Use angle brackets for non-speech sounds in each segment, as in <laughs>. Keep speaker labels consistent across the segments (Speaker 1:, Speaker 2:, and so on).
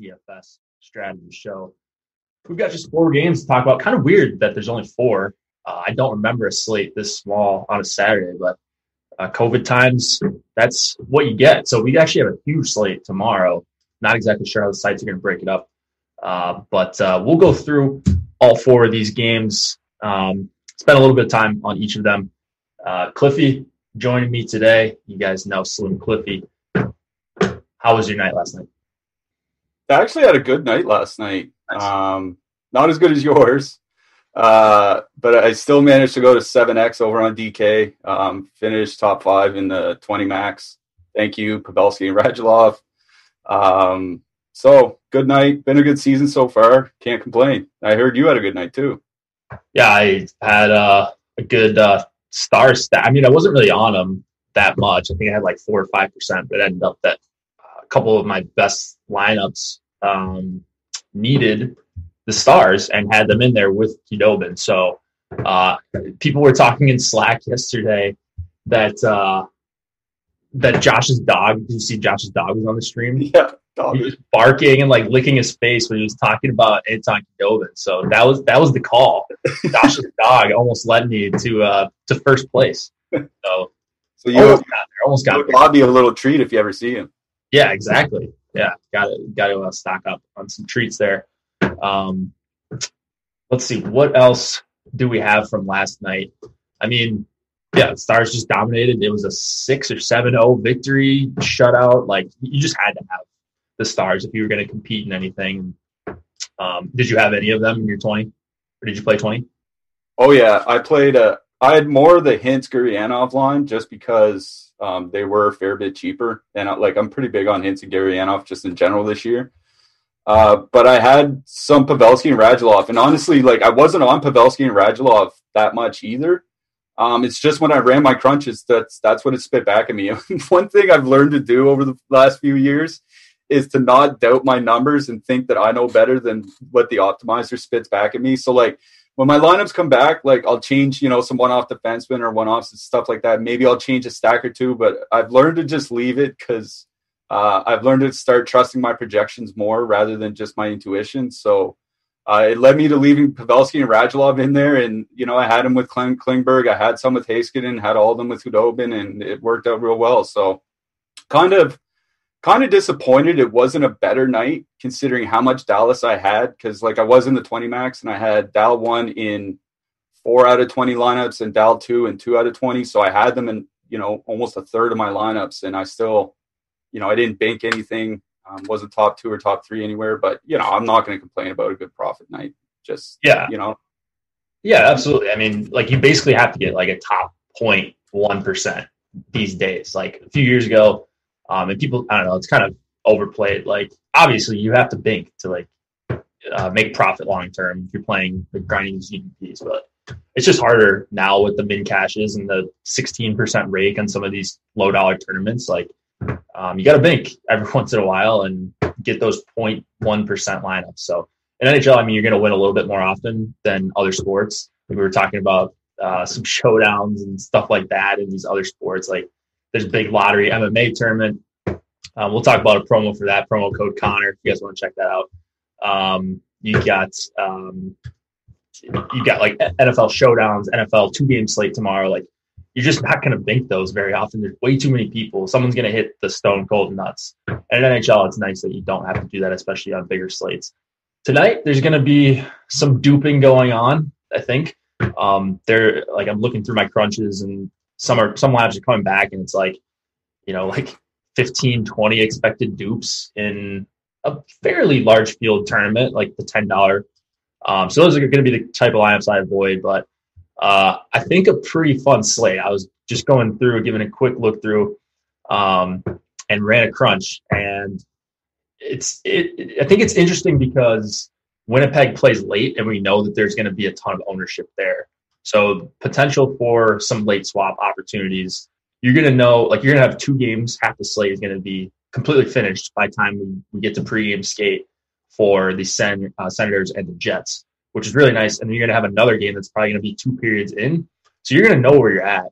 Speaker 1: DFS strategy show. We've got just four games to talk about. Kind of weird that there's only four. Uh, I don't remember a slate this small on a Saturday, but uh, COVID times, that's what you get. So we actually have a huge slate tomorrow. Not exactly sure how the sites are going to break it up, uh, but uh, we'll go through all four of these games. Um, spend a little bit of time on each of them. Uh, Cliffy joining me today. You guys know Slim Cliffy. How was your night last night?
Speaker 2: I actually had a good night last night. Um, not as good as yours, uh, but I still managed to go to 7X over on DK. Um, finished top five in the 20 max. Thank you, Pavelski and Radulov. Um, so good night. Been a good season so far. Can't complain. I heard you had a good night too.
Speaker 1: Yeah, I had uh, a good uh, star stat. I mean, I wasn't really on them that much. I think I had like four or five percent, but ended up that couple of my best lineups um, needed the stars and had them in there with Khudobin. So uh, people were talking in Slack yesterday that uh, that Josh's dog. Did you see Josh's dog was on the stream? <laughs>
Speaker 2: Yeah, dog.
Speaker 1: he was barking and like licking his face when he was talking about Anton Khudobin. So that was that was the call. <laughs> Josh's dog almost led me to uh, to first place. <laughs> So.
Speaker 2: So you
Speaker 1: almost got there. Almost got there.
Speaker 2: Bobby a little treat if you ever see him.
Speaker 1: Yeah, exactly. Yeah, got to got to uh, stock up on some treats there. Um, let's see what else do we have from last night. I mean, yeah, Stars just dominated. It was a six or seven zero victory shutout. Like you just had to have the Stars if you were going to compete in anything. Um, did you have any of them in your twenty, or did you play twenty?
Speaker 2: Oh yeah, I played. Uh, I had more of the Hintz Gurianov line just because um, they were a fair bit cheaper, and I, like I'm pretty big on Hintz and Gurianov just in general this year. Uh, but I had some Pavelski and Radulov, and honestly, like I wasn't on Pavelski and Radulov that much either. Um, it's just when I ran my crunches that's that's what it spit back at me. <laughs> One thing I've learned to do over the last few years is to not doubt my numbers and think that I know better than what the optimizer spits back at me. So like when my lineups come back, like I'll change, you know, some one off defensemen or one offs and stuff like that. Maybe I'll change a stack or two, but I've learned to just leave it because uh, I've learned to start trusting my projections more rather than just my intuition. So uh, it led me to leaving Pavelski and Radulov in there. And, you know, I had them with Kling- Klingberg. I had some with Heiskanen, had all of them with Khudobin, and it worked out real well. So kind of kind of disappointed it wasn't a better night considering how much Dallas I had because like I was in the 20 max and I had Dal one in four out of 20 lineups and Dal two and two out of 20. So I had them in, you know, almost a third of my lineups and I still, you know, I didn't bank anything. Um, wasn't top two or top three anywhere, but you know, I'm not going to complain about a good profit night. Just, yeah, you know,
Speaker 1: yeah, absolutely. I mean, like you basically have to get like a top 0.1% these days. Like a few years ago, um, and people, I don't know, it's kind of overplayed. Like obviously, you have to bank to like uh, make profit long term if you're playing the grinding GPPs, but it's just harder now with the min cashes and the 16% rake on some of these low dollar tournaments. Like um, you got to bank every <laughs> once in a while and get those 0.1% lineups. So in NHL, I mean, you're going to win a little bit more often than other sports. Like we were talking about uh, some <laughs> showdowns and stuff like that in these other sports. Like there's a big lottery MMA tournament. Um, we'll talk about a promo for that promo code Connor if you guys want to check that out. Um, you got um, you got like NFL showdowns, NFL two game slate tomorrow. Like you're just not going to bank those very often. There's way too many people. Someone's going to hit the stone cold nuts. And in NHL, it's nice that you don't have to do that, especially on bigger slates. Tonight, there's going to be some duping going on. I think um, there, like I'm looking through my crunches and some are some labs are coming back and it's like you know like 15 20 expected dupes in a fairly large field tournament like the $10 um, so those are going to be the type of lineups i avoid but uh, i think a pretty fun slate. I was just going through giving a quick look through um, and ran a crunch and it's it, i think it's interesting because winnipeg plays late and we know that there's going to be a ton of ownership there so potential for some late swap opportunities. You're going to know, like you're going to have two games. Half the slate is going to be completely finished by time we, we get to pregame skate for the Sen, uh, Senators and the Jets, which is really nice. And then you're going to have another game that's probably going to be two periods in. So you're going to know where you're at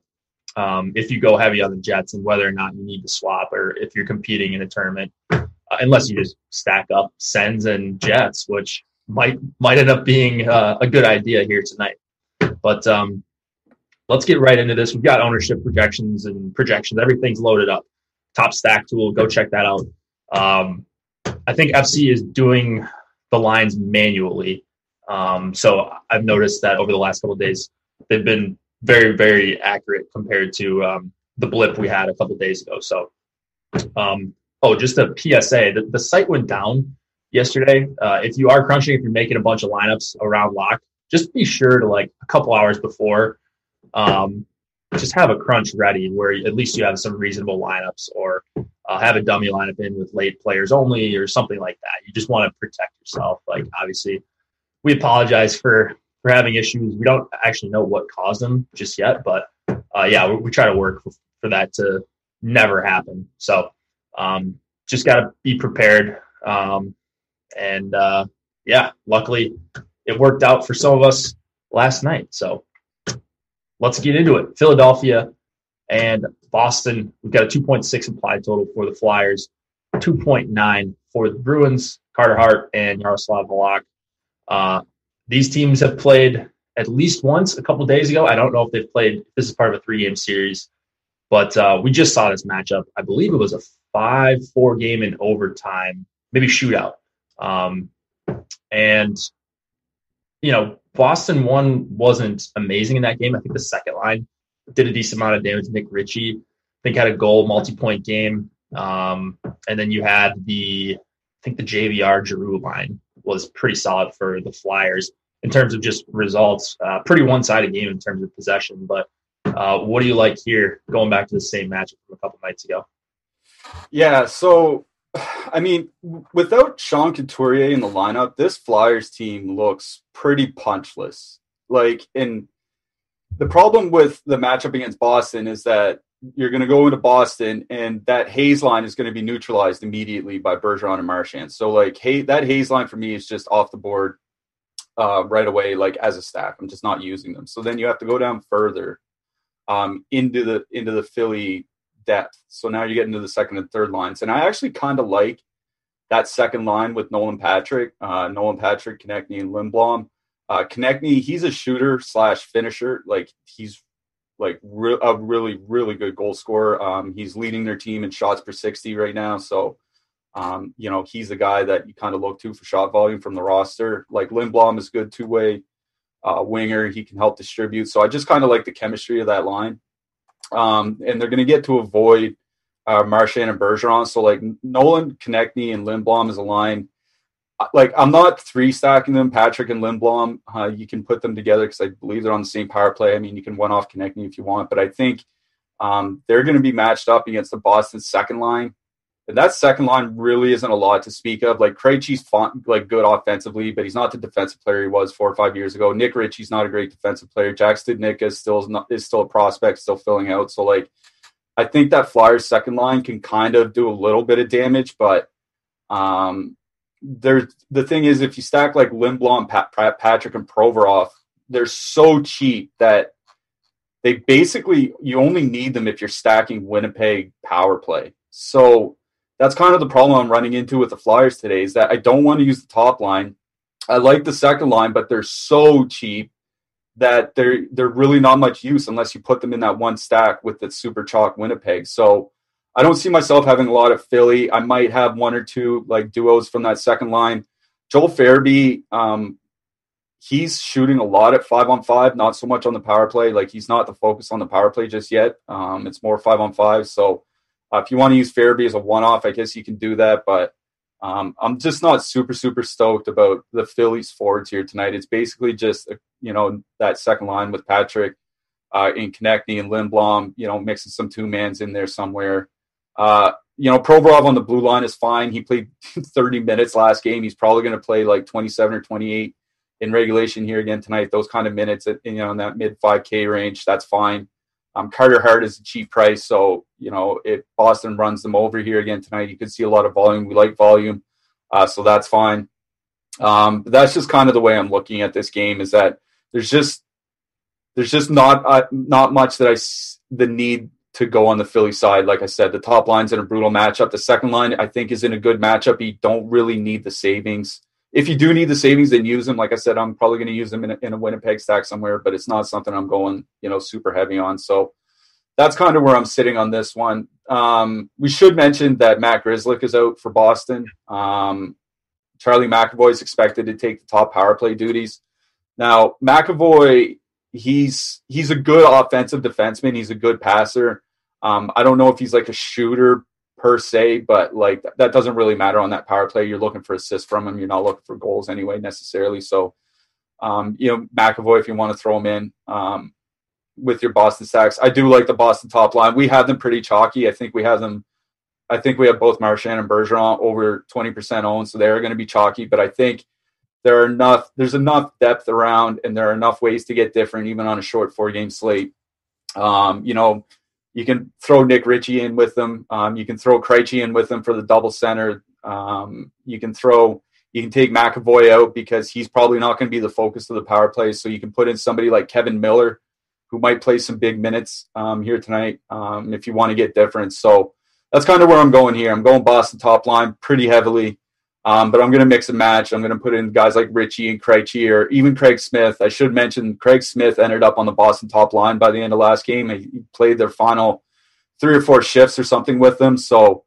Speaker 1: um, if you go heavy on the Jets and whether or not you need to swap or if you're competing in a tournament, uh, unless you just stack up Sens and Jets, which might might end up being uh, a good idea here tonight. But um, let's get right into this. We've got ownership projections and projections. Everything's loaded up. Top Stack tool. Go check that out. Um, I think FC is doing the lines manually. Um, so I've noticed that over the last couple days, they've been very, very accurate compared to um, the blip we had a couple days ago. So, um, oh, just a PSA: the, the site went down yesterday. Uh, if you are crunching, if you're making a bunch of lineups around lock, just be sure to like a couple hours before, um, just have a crunch ready where at least you have some reasonable lineups or uh, have a dummy lineup in with late players only or something like that. You just want to protect yourself. Like obviously, we apologize for for having issues. We don't actually know what caused them just yet, but uh, yeah, we, we, try to work for, for, that to never happen. So um, just got to be prepared. Um, and uh, yeah, luckily it worked out for some of us last night. So let's get into it. Philadelphia and Boston. We've got a 2.6 implied total for the Flyers, 2.9 for the Bruins, Carter Hart and Yaroslav Halak. Uh, these teams have played at least once a couple days ago. I don't know if they've played, if this is part of a three game series, but uh, we just saw this matchup. I believe it was a 5 4 game in overtime, maybe shootout. Um, and you know, Boston one wasn't amazing in that game. I think the second line did a decent amount of damage. Nick Ritchie, I think, had a goal, multi-point game. Um, and then you had the, I think the JVR Giroux line was pretty solid for the Flyers in terms of just results. Uh, pretty one-sided game in terms of possession. But uh, what do you like here, going back to the same matchup from a couple nights ago?
Speaker 2: Yeah, so <sighs> I mean, without Sean Couturier in the lineup, this Flyers team looks pretty punchless. Like, and the problem with the matchup against Boston is that you're going to go into Boston, and that Hayes line is going to be neutralized immediately by Bergeron and Marchand. So, like, hey, that Hayes line for me is just off the board uh, right away. Like as a stack, I'm just not using them. So then you have to go down further um, into the into the Philly depth. So now you get into the second and third lines. And I actually kind of like that second line with Nolan Patrick, uh, Nolan Patrick, Konecny, and Lindblom. Uh, Konecny, he's a shooter slash finisher. Like he's like re- a really really good goal scorer. Um, he's leading their team in shots per sixty right now, so um, you know he's the guy that you kind of look to for shot volume from the roster. Like Lindblom is good two way uh, winger; he can help distribute. So I just kind of like the chemistry of that line, um, and they're going to get to avoid uh, Marchand and Bergeron. So like Nolan, Konecny, and Lindblom is a line like I'm not three stacking them. Patrick and Lindblom, uh, you can put them together because I believe they're on the same power play. I mean, you can one off Konecny if you want, but I think um, they're going to be matched up against the Boston second line. And that second line really isn't a lot to speak of. Like Krejci's fun, like good offensively, but he's not the defensive player he was four or five years ago. Nick Ritchie's not a great defensive player. Jack Studnicka is still is, not, is still a prospect, still filling out. So like, I think that Flyers second line can kind of do a little bit of damage, but um, there's the thing is if you stack like Lindblom, Pat, Patrick, and Provorov, they're so cheap that they basically you only need them if you're stacking Winnipeg power play. So that's kind of the problem I'm running into with the Flyers today is that I don't want to use the top line. I like the second line, but they're so cheap that they're they're really not much use unless you put them in that one stack with the super chalk Winnipeg. So I don't see myself having a lot of Philly. I might have one or two like duos from that second line. Joel Farabee, um, he's shooting a lot at five on five, not so much on the power play. Like he's not the focus on the power play just yet. Um, it's more five on five. So uh, if you want to use Farabee as a one off, I guess you can do that. But um, I'm just not super super stoked about the Phillies forwards here tonight. It's basically just you know that second line with Patrick uh, in Konecny and Lindblom, you know, mixing some two mans in there somewhere. Uh, you know, Provorov on the blue line is fine. He played <laughs> 30 minutes last game. He's probably going to play like 27 or 28 in regulation here again tonight. Those kind of minutes, at, you know, in that mid 5K range, that's fine. Um, Carter Hart is a cheap price, so you know if Boston runs them over here again tonight, you could see a lot of volume. We like volume, uh, so that's fine. Um, that's just kind of the way I'm looking at this game. Is that there's just there's just not uh, not much that I the need to go on the Philly side. Like I said, the top line's in a brutal matchup. The second line, I think, is in a good matchup. You don't really need the savings. If you do need the savings, then use them. Like I said, I'm probably going to use them in a, in a Winnipeg stack somewhere, but it's not something I'm going, you know, super heavy on. So that's kind of where I'm sitting on this one. Um, we should mention that Matt Grzelcyk is out for Boston. Um, Charlie McAvoy is expected to take the top power play duties. Now, McAvoy he's he's a good offensive defenseman. He's a good passer. Um, I don't know if he's like a shooter per se, but like that doesn't really matter on that power play. You're looking for assists from him. You're not looking for goals anyway necessarily. So, um, you know, McAvoy, if you want to throw him in um, with your Boston stacks, I do like the Boston top line. We have them pretty chalky. I think we have them. I think we have both Marchand and Bergeron over 20% owned, so they're going to be chalky. But I think there are enough there's enough depth around and there are enough ways to get different even on a short four game slate um, you know you can throw nick ritchie in with them. Um, you can throw Krejci in with them for the double center. Um, you can throw you can take mcavoy out because he's probably not going to be the focus of the power play. So you can put in somebody like Kevan miller who might play some big minutes um, here tonight um, if you want to get different. So that's kind of where i'm going here. I'm going boston top line pretty heavily um, but I'm going to mix and match. I'm going to put in guys like Ritchie and Krejci or even Craig Smith. I should mention Craig Smith ended up on the Boston top line by the end of last game. He played their final three or four shifts or something with them. So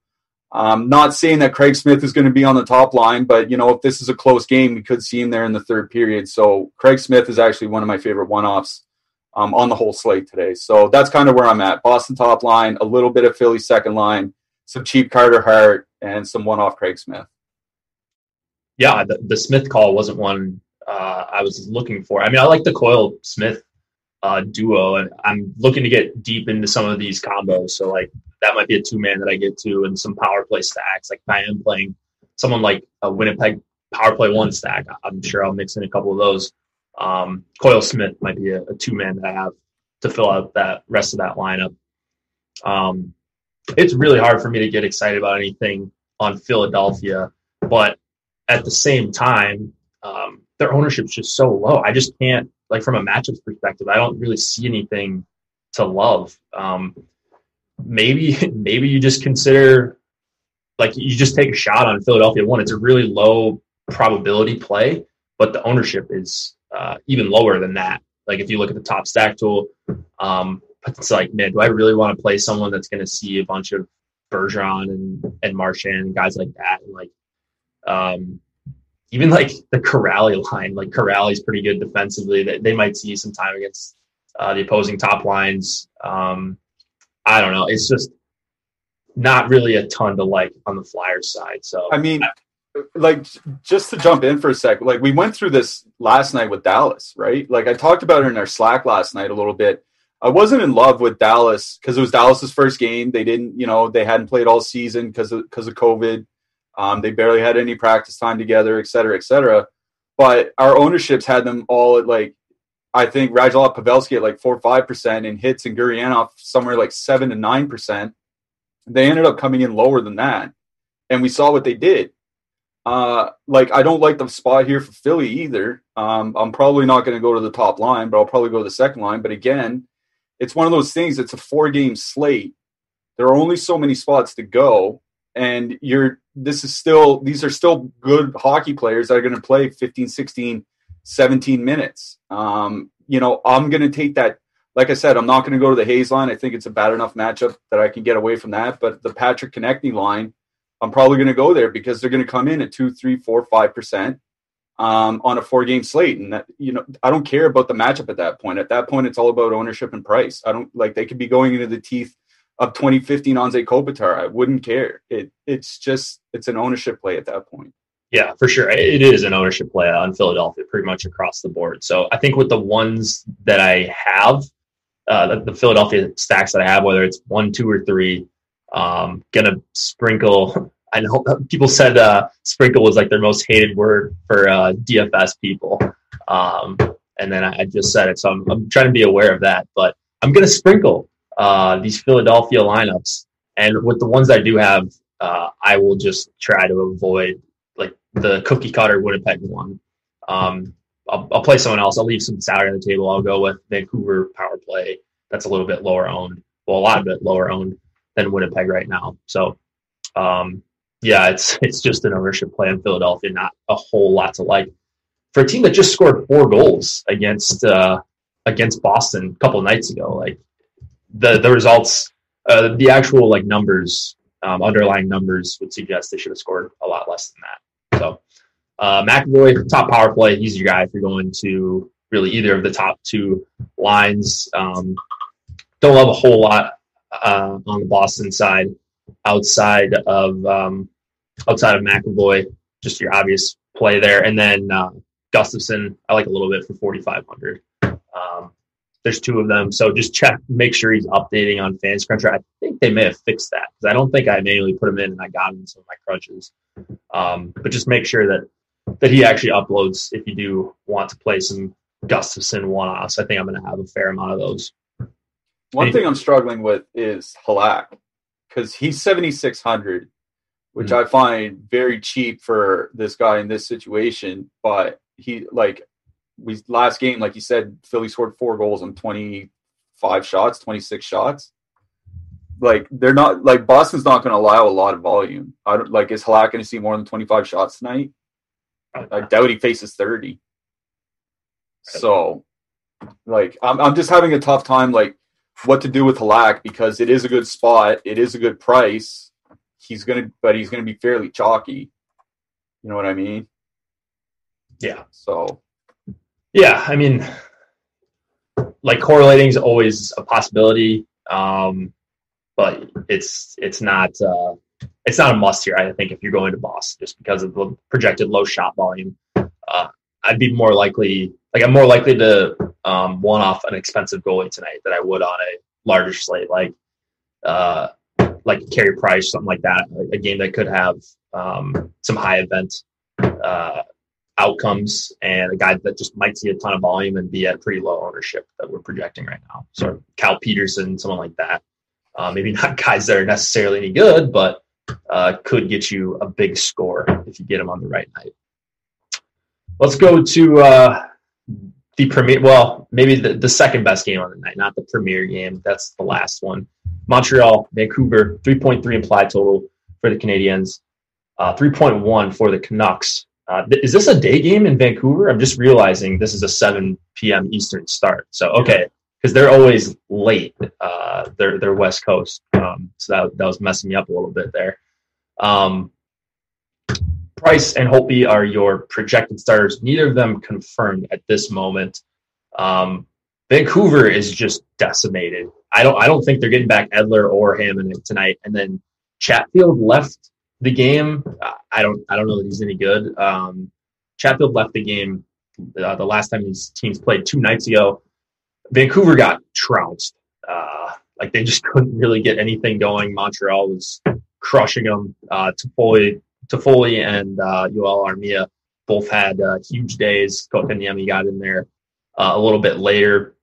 Speaker 2: I'm um, not saying that Craig Smith is going to be on the top line, but you know if this is a close game, we could see him there in the third period. So Craig Smith is actually one of my favorite one-offs um, on the whole slate today. So that's kind of where I'm at. Boston top line, a little bit of Philly second line, some cheap Carter Hart, and some one-off Craig Smith
Speaker 1: yeah, the, the Smith call wasn't one uh, I was looking for. I mean, I like the Coyle Smith uh, duo, and I'm looking to get deep into some of these combos. So like that might be a two man that I get to, and some power play stacks. Like if I am playing someone like a Winnipeg power play one stack, I'm sure I'll mix in a couple of those. Um, Coyle Smith might be a, a two man that I have to fill out that rest of that lineup. Um, it's really hard for me to get excited about anything on Philadelphia, but at the same time, um, their ownership's just so low. I just can't like from a matchups perspective. I don't really see anything to love. Um, maybe <laughs> maybe you just consider like you just take a shot on Philadelphia one. It's a really low probability play, but the ownership is uh, even lower than that. Like if you look at the top stack tool, um, it's like, man, do I really want to play someone that's going to see a bunch of Bergeron and and Marchand and guys like that, and like, um, even like the Kuraly line, like Kuraly's pretty good defensively. That they might see some time against uh, the opposing top lines. Um, I don't know. It's just not really a ton to like on the Flyers side. So
Speaker 2: I mean, like just to jump in for a sec, like we went through this last night with Dallas, right? Like I talked about it in our Slack last night a little bit. I wasn't in love with Dallas because it was Dallas's first game. They didn't, you know, they hadn't played all season because because of COVID. Um, they barely had any practice time together, et cetera, et cetera. But our ownerships had them all at like, I think Radulov Pavelski at like four five percent, and Hintz and Gurianov somewhere like seven to nine percent. They ended up coming in lower than that, and we saw what they did. Uh, like I don't like the spot here for Philly either. Um, I'm probably not going to go to the top line, but I'll probably go to the second line. But again, it's one of those things. It's a four game slate. There are only so many spots to go, and you're. This is still. These are still good hockey players that are going to play 15, 16, 17 minutes. Um, you know, I'm going to take that. Like I said, I'm not going to go to the Hayes line. I think it's a bad enough matchup that I can get away from that. But the Patrick Konecny line, I'm probably going to go there because they're going to come in at two, three, four, five percent um, on a four game slate. And that, you know, I don't care about the matchup at that point. At that point, it's all about ownership and price. I don't like they could be going into the teeth of 2015 Anze Kopitar. I wouldn't care. It it's just it's an ownership play at that point.
Speaker 1: Yeah, for sure. It is an ownership play on Philadelphia pretty much across the board. So I think with the ones that I have, uh, the, the Philadelphia stacks that I have, whether it's one, two, or three, um, gonna sprinkle <laughs> I know people said uh, sprinkle was like their most hated word for uh, DFS people. Um, and then I, just said it. So I'm, I'm, trying to be aware of that. But I'm going to sprinkle uh, these Philadelphia lineups. And with the ones I do have, uh, I will just try to avoid like the cookie cutter Winnipeg one. Um, I'll, I'll, play someone else. I'll leave some salary on the table. I'll go with Vancouver power play. That's a little bit lower owned. Well, a lot bit lower owned than Winnipeg right now. So um, yeah, it's <laughs> it's just an ownership play in Philadelphia, not a whole lot to like. For a team that just scored four goals against uh, against Boston a couple nights ago, like the the results, uh, the actual like numbers, um, underlying numbers would suggest they should have scored a lot less than that. So uh, McAvoy, top power play, he's your guy if you're going to really either of the top two lines. Um, don't love a whole lot uh, on the Boston side outside of um, outside of McAvoy, just your obvious play there. And then uh, Gustafsson, I like a little bit for 4,500. Um, there's two of them. So just check, make sure he's updating on FanScruncher. I think they may have fixed that because I don't think I manually put him in and I got him in some of my crunches. Um, but just make sure that that he actually uploads if you do want to play some Gustafsson one offs. I think I'm going to have a fair amount of those.
Speaker 2: One thing I'm struggling with is Halak because he's 7,600 which mm-hmm. I find very cheap for this guy in this situation. But he like we last game, like you said, Philly scored four goals on twenty five shots, twenty six shots. Like they're not like Boston's not going to allow a lot of volume. I don't like is Halak going to see more than twenty five shots tonight? I doubt he faces thirty. So, like I'm I'm just having a tough time like what to do with Halak because it is a good spot, it is a good price he's gonna, but he's gonna be fairly chalky. You know what I mean?
Speaker 1: Yeah.
Speaker 2: So.
Speaker 1: Yeah, I mean, like correlating is always a possibility, um, but it's it's not uh, it's not a must here. I think if you're going to Boston, just because of the projected low shot volume, uh, I'd be more likely like I'm more likely to um, one off an expensive goalie tonight than I would on a larger slate. Like uh, like Carey Price, something like that, a, game that could have um, some high event uh, outcomes, and a guy that just might see a ton of volume and be at pretty low ownership that we're projecting right now. So Cal Petersen, someone like that. Uh, maybe <laughs> not guys that are necessarily any good, but uh, could get you a big score if you get them on the right night. Let's go to uh, the premier. Well, maybe the, the second best game on the night, not the premier game. That's the last one. Montreal, Vancouver, 3.3 implied total for the Canadiens, uh, 3.1 for the Canucks. Uh, th- is this a day game in Vancouver? I'm just realizing this is a 7 p.m. Eastern start. So, okay, because they're always late. Uh, they're they're West Coast, um, so that that was messing me up a little bit there. Um, Price and Holtby are your projected starters. Neither of them confirmed at this moment. Um, Vancouver is just decimated. I don't I don't think they're getting back Edler or Hammond tonight. And then Chatfield left the game. I don't I don't know that he's any good. Um, Chatfield left the game uh, the last time these teams played two nights ago. Vancouver got trounced. Uh, like they just <laughs> couldn't really get anything going. Montreal was crushing them. Uh, Toffoli, Toffoli and uh, Joel Armia both had uh, huge days. Kotkaniemi got in there uh, a little bit later.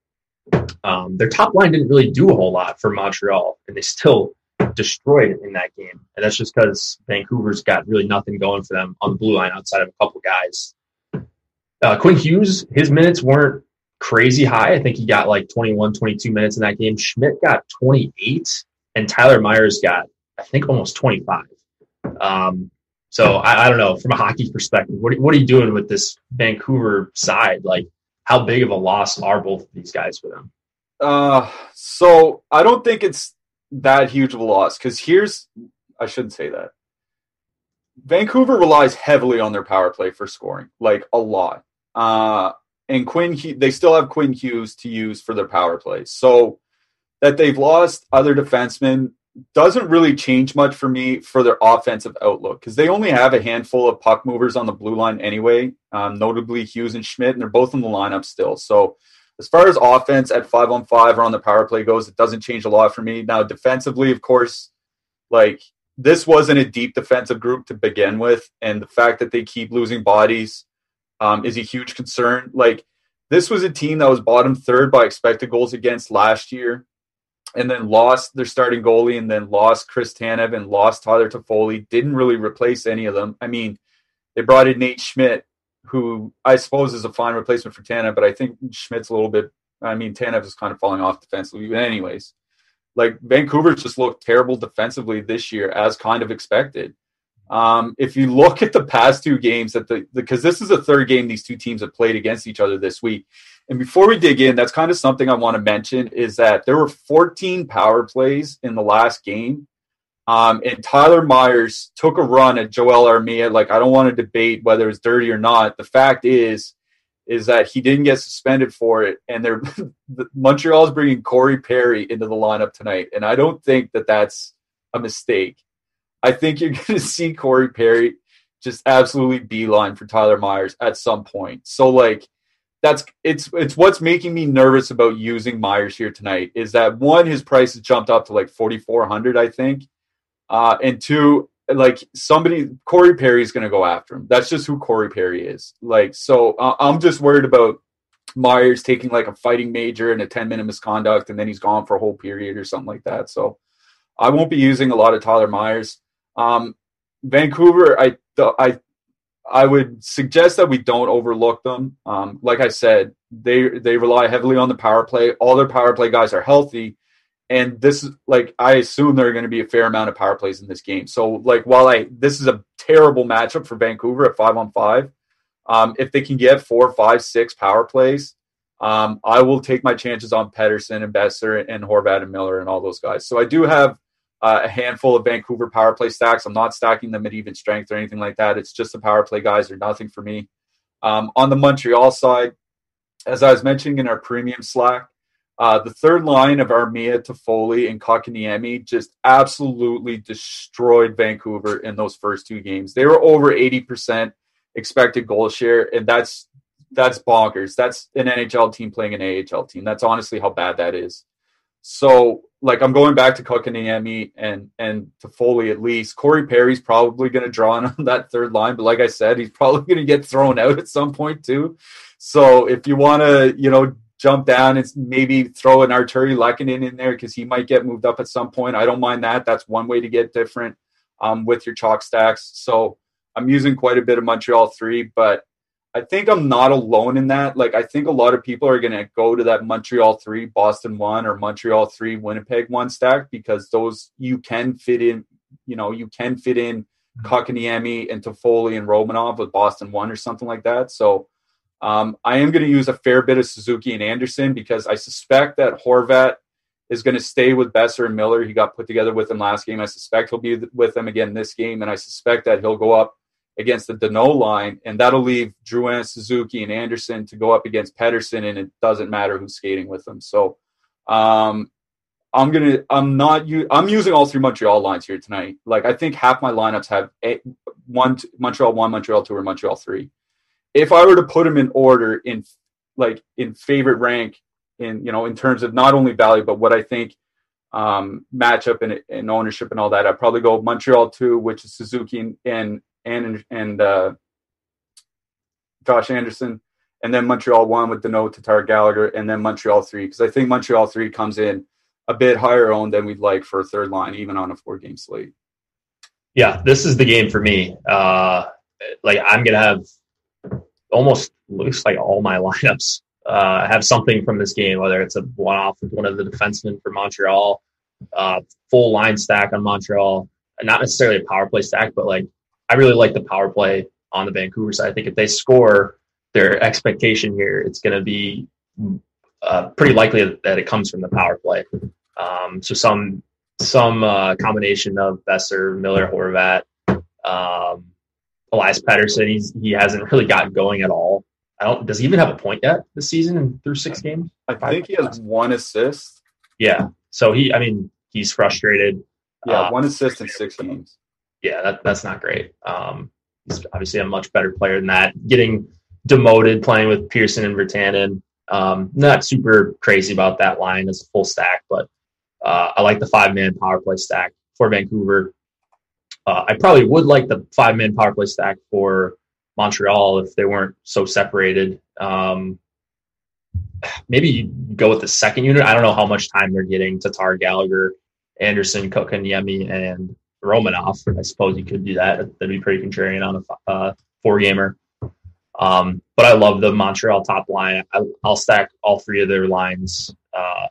Speaker 1: Um, their top line didn't really do a whole lot for Montreal, and they still destroyed in that game. And that's just because Vancouver's got really nothing going for them on the blue line outside of a couple guys. Uh, Quinn Hughes, his minutes weren't crazy high. I think he got like 21, 22 minutes in that game. Schmidt got 28, and Tyler Myers got, I think, almost 25. Um, so I, I, don't know from a hockey perspective, what, what are you doing with this Vancouver side? Like, how big of a loss are both of these guys for them?
Speaker 2: Uh, so I don't think it's that huge of a loss because here's I shouldn't say that. Vancouver relies heavily on their power play for scoring, like a lot. Uh, and Quinn, they still have Quinn Hughes to use for their power play. So that they've lost other defensemen doesn't really change much for me for their offensive outlook because they only have a handful of puck movers on the blue line anyway, um, notably Hughes and Schmidt, and they're both in the lineup still. So as far as offense at five on five or on the power play goes, it doesn't change a lot for me. Now, defensively, of course, like this wasn't a deep defensive group to begin with, and the fact that they keep losing bodies um, is a huge concern. Like this was a team that was bottom third by expected goals against last year, and then lost their starting goalie, and then lost Chris Tanev and lost Tyler Toffoli. Didn't really replace any of them. I mean, they brought in Nate Schmidt, who I suppose is a fine replacement for Tanev, but I think Schmidt's a little bit. I mean, Tanev is kind of falling off defensively. Anyways, like Vancouver's just looked terrible defensively this year, as kind of expected. Um, if you look at the past two games, that the because this is the third game these two teams have played against each other this week. And before we dig in, that's kind of something I want to mention is that there were 14 power plays in the last game um, and Tyler Myers took a run at Joel Armia. Like, I don't want to debate whether it's dirty or not. The fact is, is that he didn't get suspended for it. And they're <laughs> Montreal is bringing Corey Perry into the lineup tonight. And I don't think that that's a mistake. I think you're <laughs> going to see Corey Perry just absolutely beeline for Tyler Myers at some point. So, like, that's it's it's what's making me nervous about using Myers here tonight is that one his price has jumped up to like 4400 I think uh, and two, like somebody, Corey Perry is going to go after him. That's just who Corey Perry is. Like, so uh, I'm just worried about Myers taking like a fighting major and a 10 minute misconduct, and then he's gone for a whole period or something like that. So I won't be using a lot of Tyler Myers. Um, Vancouver, I, I, I would suggest that we don't overlook them. Um, like I said, they they rely heavily on the power play. All their power play guys are healthy, and this is like I assume there are going to be a fair amount of power plays in this game. So like while I this is a terrible matchup for Vancouver at five on five, um, if they can get four, five, six power plays, um, I will take my chances on Pettersson and Boeser and Horvat and Miller and all those guys. So I do have uh, a handful of Vancouver power play stacks. I'm not stacking them at even strength or anything like that. It's just the power play guys are nothing for me. Um, on the Montreal side, as I was mentioning in our premium Slack, uh, the third line of Armia, Toffoli, and Kotkaniemi just absolutely destroyed Vancouver in those first two games. They were over 80% expected goal share, and that's that's bonkers. That's an NHL team playing an AHL team. That's honestly how bad that is. So, like, I'm going back to Kotkaniemi and and Toffoli at least. Corey Perry's probably going to draw in on <laughs> that third line, but like I said, he's probably going to get thrown out at some point too. So, if you want to, you know, jump down and maybe throw an Artturi Lehkonen in there because he might get moved up at some point. I don't mind that. That's one way to get different um, with your chalk stacks. So I'm using quite a bit of Montreal three, but I think I'm not alone in that. Like I think a lot of people are going to go to that Montreal three, Boston one, or Montreal three, Winnipeg one stack because those you can fit in. You know, you can fit in Kotkaniemi and Toffoli and Romanov with Boston one or something like that. So Um, I am going to use a fair bit of Suzuki and Anderson because I suspect that Horvat is going to stay with Boeser and Miller. He got put together with him last game. I suspect he'll be with them again this game, and I suspect that he'll go up against the Danault line, and that'll leave Drouin, Suzuki, and Anderson to go up against Pettersson, and it doesn't matter who's skating with them. So um, I'm gonna I'm not I'm using all three Montreal lines here tonight. Like I think half my lineups have eight, one Montreal one, Montreal two, or Montreal three. If I were to put them in order in like in favorite rank in you know in terms of not only value but what I think um, matchup and, and ownership and all that, I'd probably go Montreal two, which is Suzuki and and and, uh, Josh Anderson, and then Montreal one with Danault, Tatar, Gallagher, and then Montreal three because I think Montreal three comes in a bit higher owned than we'd like for a third line, even on a four game slate.
Speaker 1: Yeah, this is the game for me. Uh, like I'm gonna have almost looks like all my <laughs> lineups uh, have something from this game, whether it's a one off with one of the defensemen for Montreal, uh, full line stack on Montreal, not necessarily a power play stack, but like I really like the power play on the Vancouver side. I think if they score, their expectation here it's going to be uh, pretty likely that it comes from the power play. Um, so some some uh, combination of Boeser, Miller, Horvat, um, Elias Pettersson. He's he hasn't really gotten going at all. I don't. Does he even have a point yet this season and through six games?
Speaker 2: I think he has one assist.
Speaker 1: Yeah. So he. I mean, he's frustrated.
Speaker 2: Yeah, uh, one assist in six games.
Speaker 1: Yeah, that, that's not great. Um, he's obviously a much better player than that. Getting demoted, playing with Pearson and Virtanen. Um, not super crazy about that line as a full stack, but uh, I like the five man power play stack for Vancouver. Uh, I probably would like the five man power play stack for Montreal if they weren't so separated. Um, maybe you go with the second unit. I don't know how much time they're getting Tatar, Gallagher, Anderson, Kotkaniemi, and Romanov. I suppose you could do that. That'd be pretty contrarian on a uh, four gamer. Um, but I love the Montreal top line. I, will stack all three of their lines uh,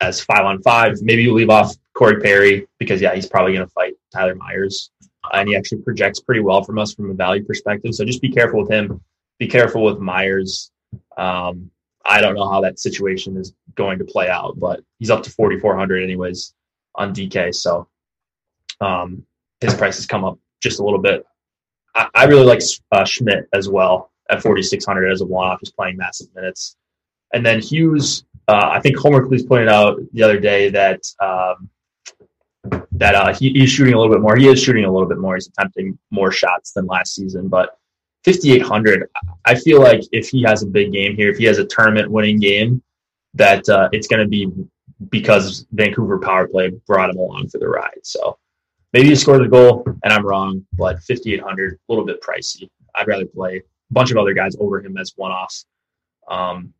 Speaker 1: as five on five. Maybe you leave off Corey Perry because yeah, he's probably going to fight Tyler Myers, and he actually projects pretty well from us from a value perspective. So just be careful with him. Be careful with Myers. Um, I don't know how that situation is going to play out, but he's up to 4,400 anyways on DK. So um, his price has come up just a little bit. I, I really like uh, Schmidt as well at 4,600 as a one-off, just playing massive minutes. And then Hughes uh, I think Homer Cleese pointed out the other day that um, that uh, he, he's shooting a little bit more. He is shooting a little bit more. He's attempting more shots than last season, but 5800. I feel like if he has a big game here, if he has a tournament winning game, that uh, it's going to be because Vancouver power play brought him along for the ride. So maybe he scored the goal and I'm wrong, but 5800 a little bit pricey. I'd rather play a bunch of other guys over him as one offs. Um,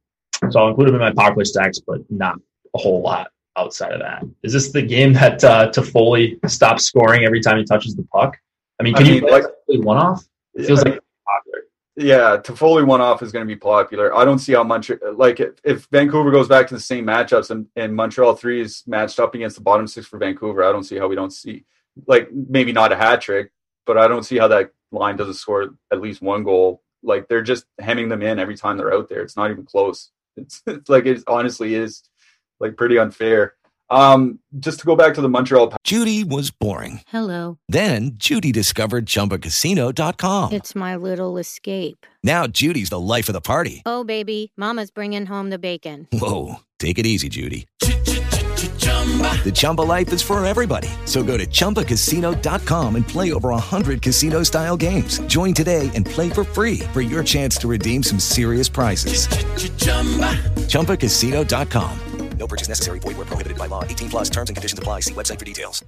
Speaker 1: so I'll include him in my power play stacks, but not a whole lot outside of that. Is this the game that uh, Toffoli stops scoring every time he touches the puck? I mean, can I mean, you like one off? It yeah, feels like popular.
Speaker 2: Yeah, Toffoli one off is going to be popular. I don't see how much like if, if Vancouver goes back to the same matchups and, and Montreal three is matched up against the bottom six for Vancouver. I don't see how we don't see like maybe not a hat trick, but I don't see how that line doesn't score at least one goal. Like they're just hemming them in every time they're out there. It's not even close. It's, it's like it honestly is like pretty unfair. Um, just to go back to the Montreal.
Speaker 3: Judy was boring.
Speaker 4: Hello.
Speaker 3: Then Judy discovered ChumbaCasino.com.
Speaker 4: It's my little escape.
Speaker 3: Now Judy's the life of the party.
Speaker 4: Oh baby, Mama's bringing home the bacon.
Speaker 3: Whoa, take it easy, Judy. The Chumba life is for everybody. So go to ChumbaCasino.com and play over 100 casino style games. Join today and play for free for your chance to redeem some serious prizes. Ch-ch-chumba. ChumbaCasino.com. No purchase necessary. Void where prohibited by law. 18 plus terms and conditions apply. See website for details.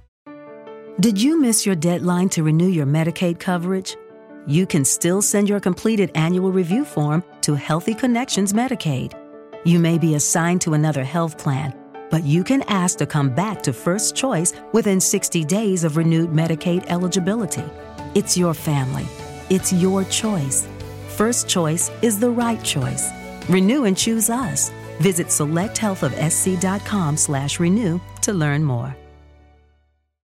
Speaker 5: Did you miss your deadline to renew your Medicaid coverage? You can still send your completed annual review form to Healthy Connections Medicaid. You may be assigned to another health plan but you can ask to come back to First Choice within 60 days of renewed Medicaid eligibility. It's your family. It's your choice. First Choice is the right choice. Renew and choose us. Visit selecthealthofsc.com slash renew to learn more.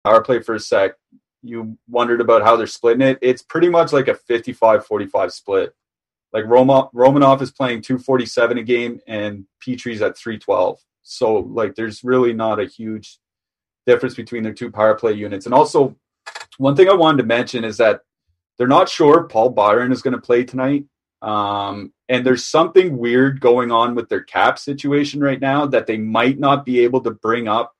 Speaker 2: Power play for a sec. You wondered about how they're splitting it. It's pretty much like a 55-45 split. Like Roma, Romanov is playing 247 a game and Petry's at 312. So like there's really not a huge difference between their two power play units. And also one thing I wanted to mention is that they're not sure Paul Byron is going to play tonight. Um, and there's something weird going on with their cap situation right now that they might not be able to bring up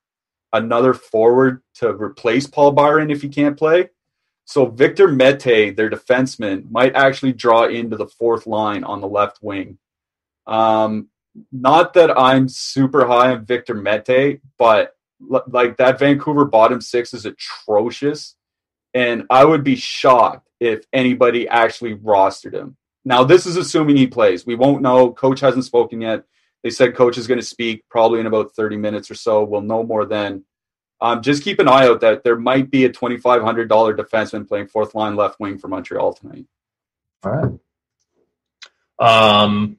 Speaker 2: another forward to replace Paul Byron if he can't play. So Victor Mete, their defenseman, might actually draw into the fourth line on the left wing. Um, not that I'm super high on Victor Mete, but l- like that Vancouver bottom six is atrocious. And I would be shocked if anybody actually rostered him. Now, this is assuming he plays. We won't know. Coach hasn't spoken yet. They said coach is going to speak probably in about 30 minutes or so. We'll know more then. Um, just keep an eye out that there might be a $2,500 defenseman playing fourth line left wing for Montreal tonight.
Speaker 1: All right. Um,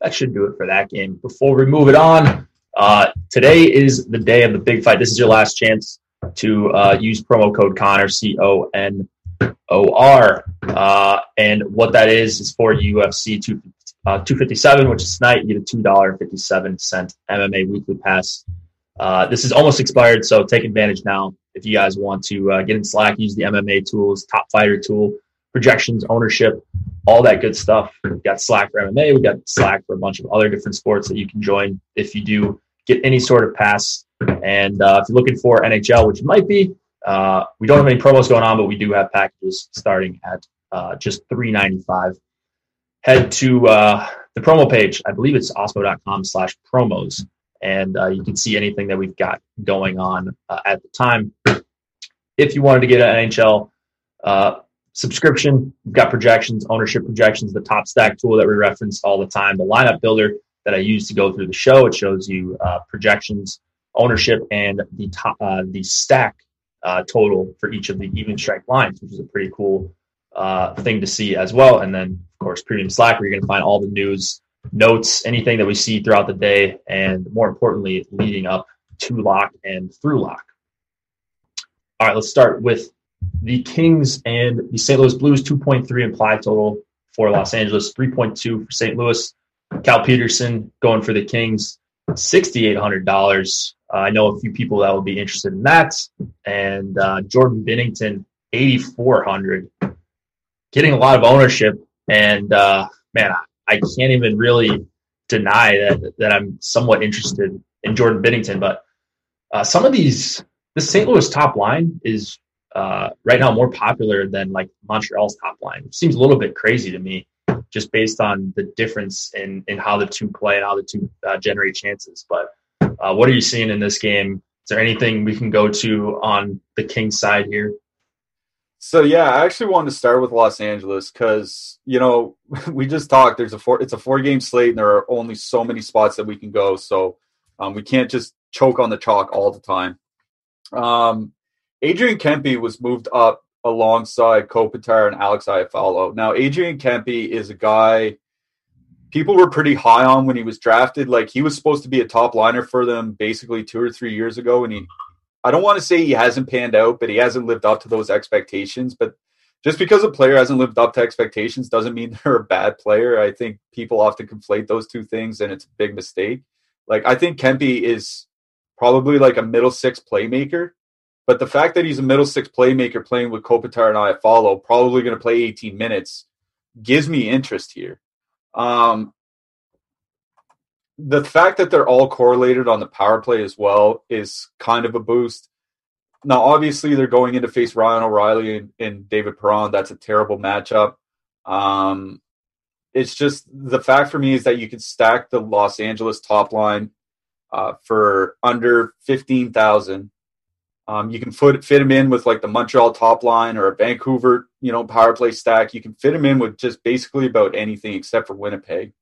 Speaker 1: that should do it for that game. Before we move it on, uh, today is the day of the big fight. This is your last chance to uh, use promo code Connor C O N O R, uh, and what that is is for UFC 2, uh, 257, which is tonight. You get a two dollar fifty seven cent MMA weekly pass. Uh, this is almost expired, so take advantage now. If you guys want to uh, get in Slack, use the MMA tools, Top Fighter tool, projections, ownership, all that good stuff. We've got Slack for MMA. We've got Slack for a bunch of other different sports that you can join if you do get any sort of pass. And uh, if you're looking for NHL, which might be, uh, we don't have any promos going on, but we do have packages starting at uh, just three ninety five. Head to uh, the promo page. I believe it's awesemo.com slash promos and uh, you can see anything that we've got going on uh, at the time. If you wanted to get an NHL subscription, we've got projections, ownership projections, the top stack tool that we reference all the time, the lineup builder that I use to go through the show. It shows you projections, ownership, and the top the stack uh, total for each of the even strike lines, which is a pretty cool thing to see as well. And then, of course, Premium Slack, where you're going to find all the news notes, anything that we see throughout the day, and more importantly, leading up to lock and through lock. All right, let's start with the Kings and the St. Louis Blues 2.3 implied total for Los Angeles, 3.2 for St. Louis. Cal Petersen going for the Kings, $6,800. Uh, I know a few people that will be interested in that. And uh, Jordan Binnington, 8,400. Getting a lot of ownership. And uh, man, I can't even really deny that that I'm somewhat interested in Jordan Binnington. But uh, some of these, the St. Louis top line is uh, right now more popular than like Montreal's top line, which seems a little bit crazy to me, just based on the difference in in how the two play and how the two uh, generate chances. But uh, what are you seeing in this game? Is there anything we can go to on the Kings side here?
Speaker 2: So yeah, I actually wanted to start with Los Angeles because you know <laughs> we just talked. There's a four. It's a four game slate, and there are only so many spots that we can go. So um, we can't just choke on the chalk all the time. Um, Adrian Kempe was moved up alongside Kopitar and Alex Iafallo. Now Adrian Kempe is a guy people were pretty high on when he was drafted. Like he was supposed to be a top liner for them basically two or three years ago, and he I don't want to say he hasn't panned out, but he hasn't lived up to those expectations. But just because a player hasn't lived up to expectations doesn't mean <laughs> they're a bad player. I think people often conflate those two things, and it's a big mistake. Like I think Kempe is probably like a middle six playmaker, but the fact that he's a middle six playmaker playing with Kopitar and Iafallo, probably going to play 18 minutes, gives me interest here. Um, the fact that they're all correlated on the power play as well is kind of a boost. Now, obviously, they're going in to face Ryan O'Reilly and, and David Perron. That's a terrible matchup. Um, it's just the fact for me is that you can stack the Los Angeles top line uh, for under fifteen thousand. Um, you can fit fit them in with like the Montreal top line or a Vancouver, you know, power play stack. You can fit them in with just basically about anything except for Winnipeg.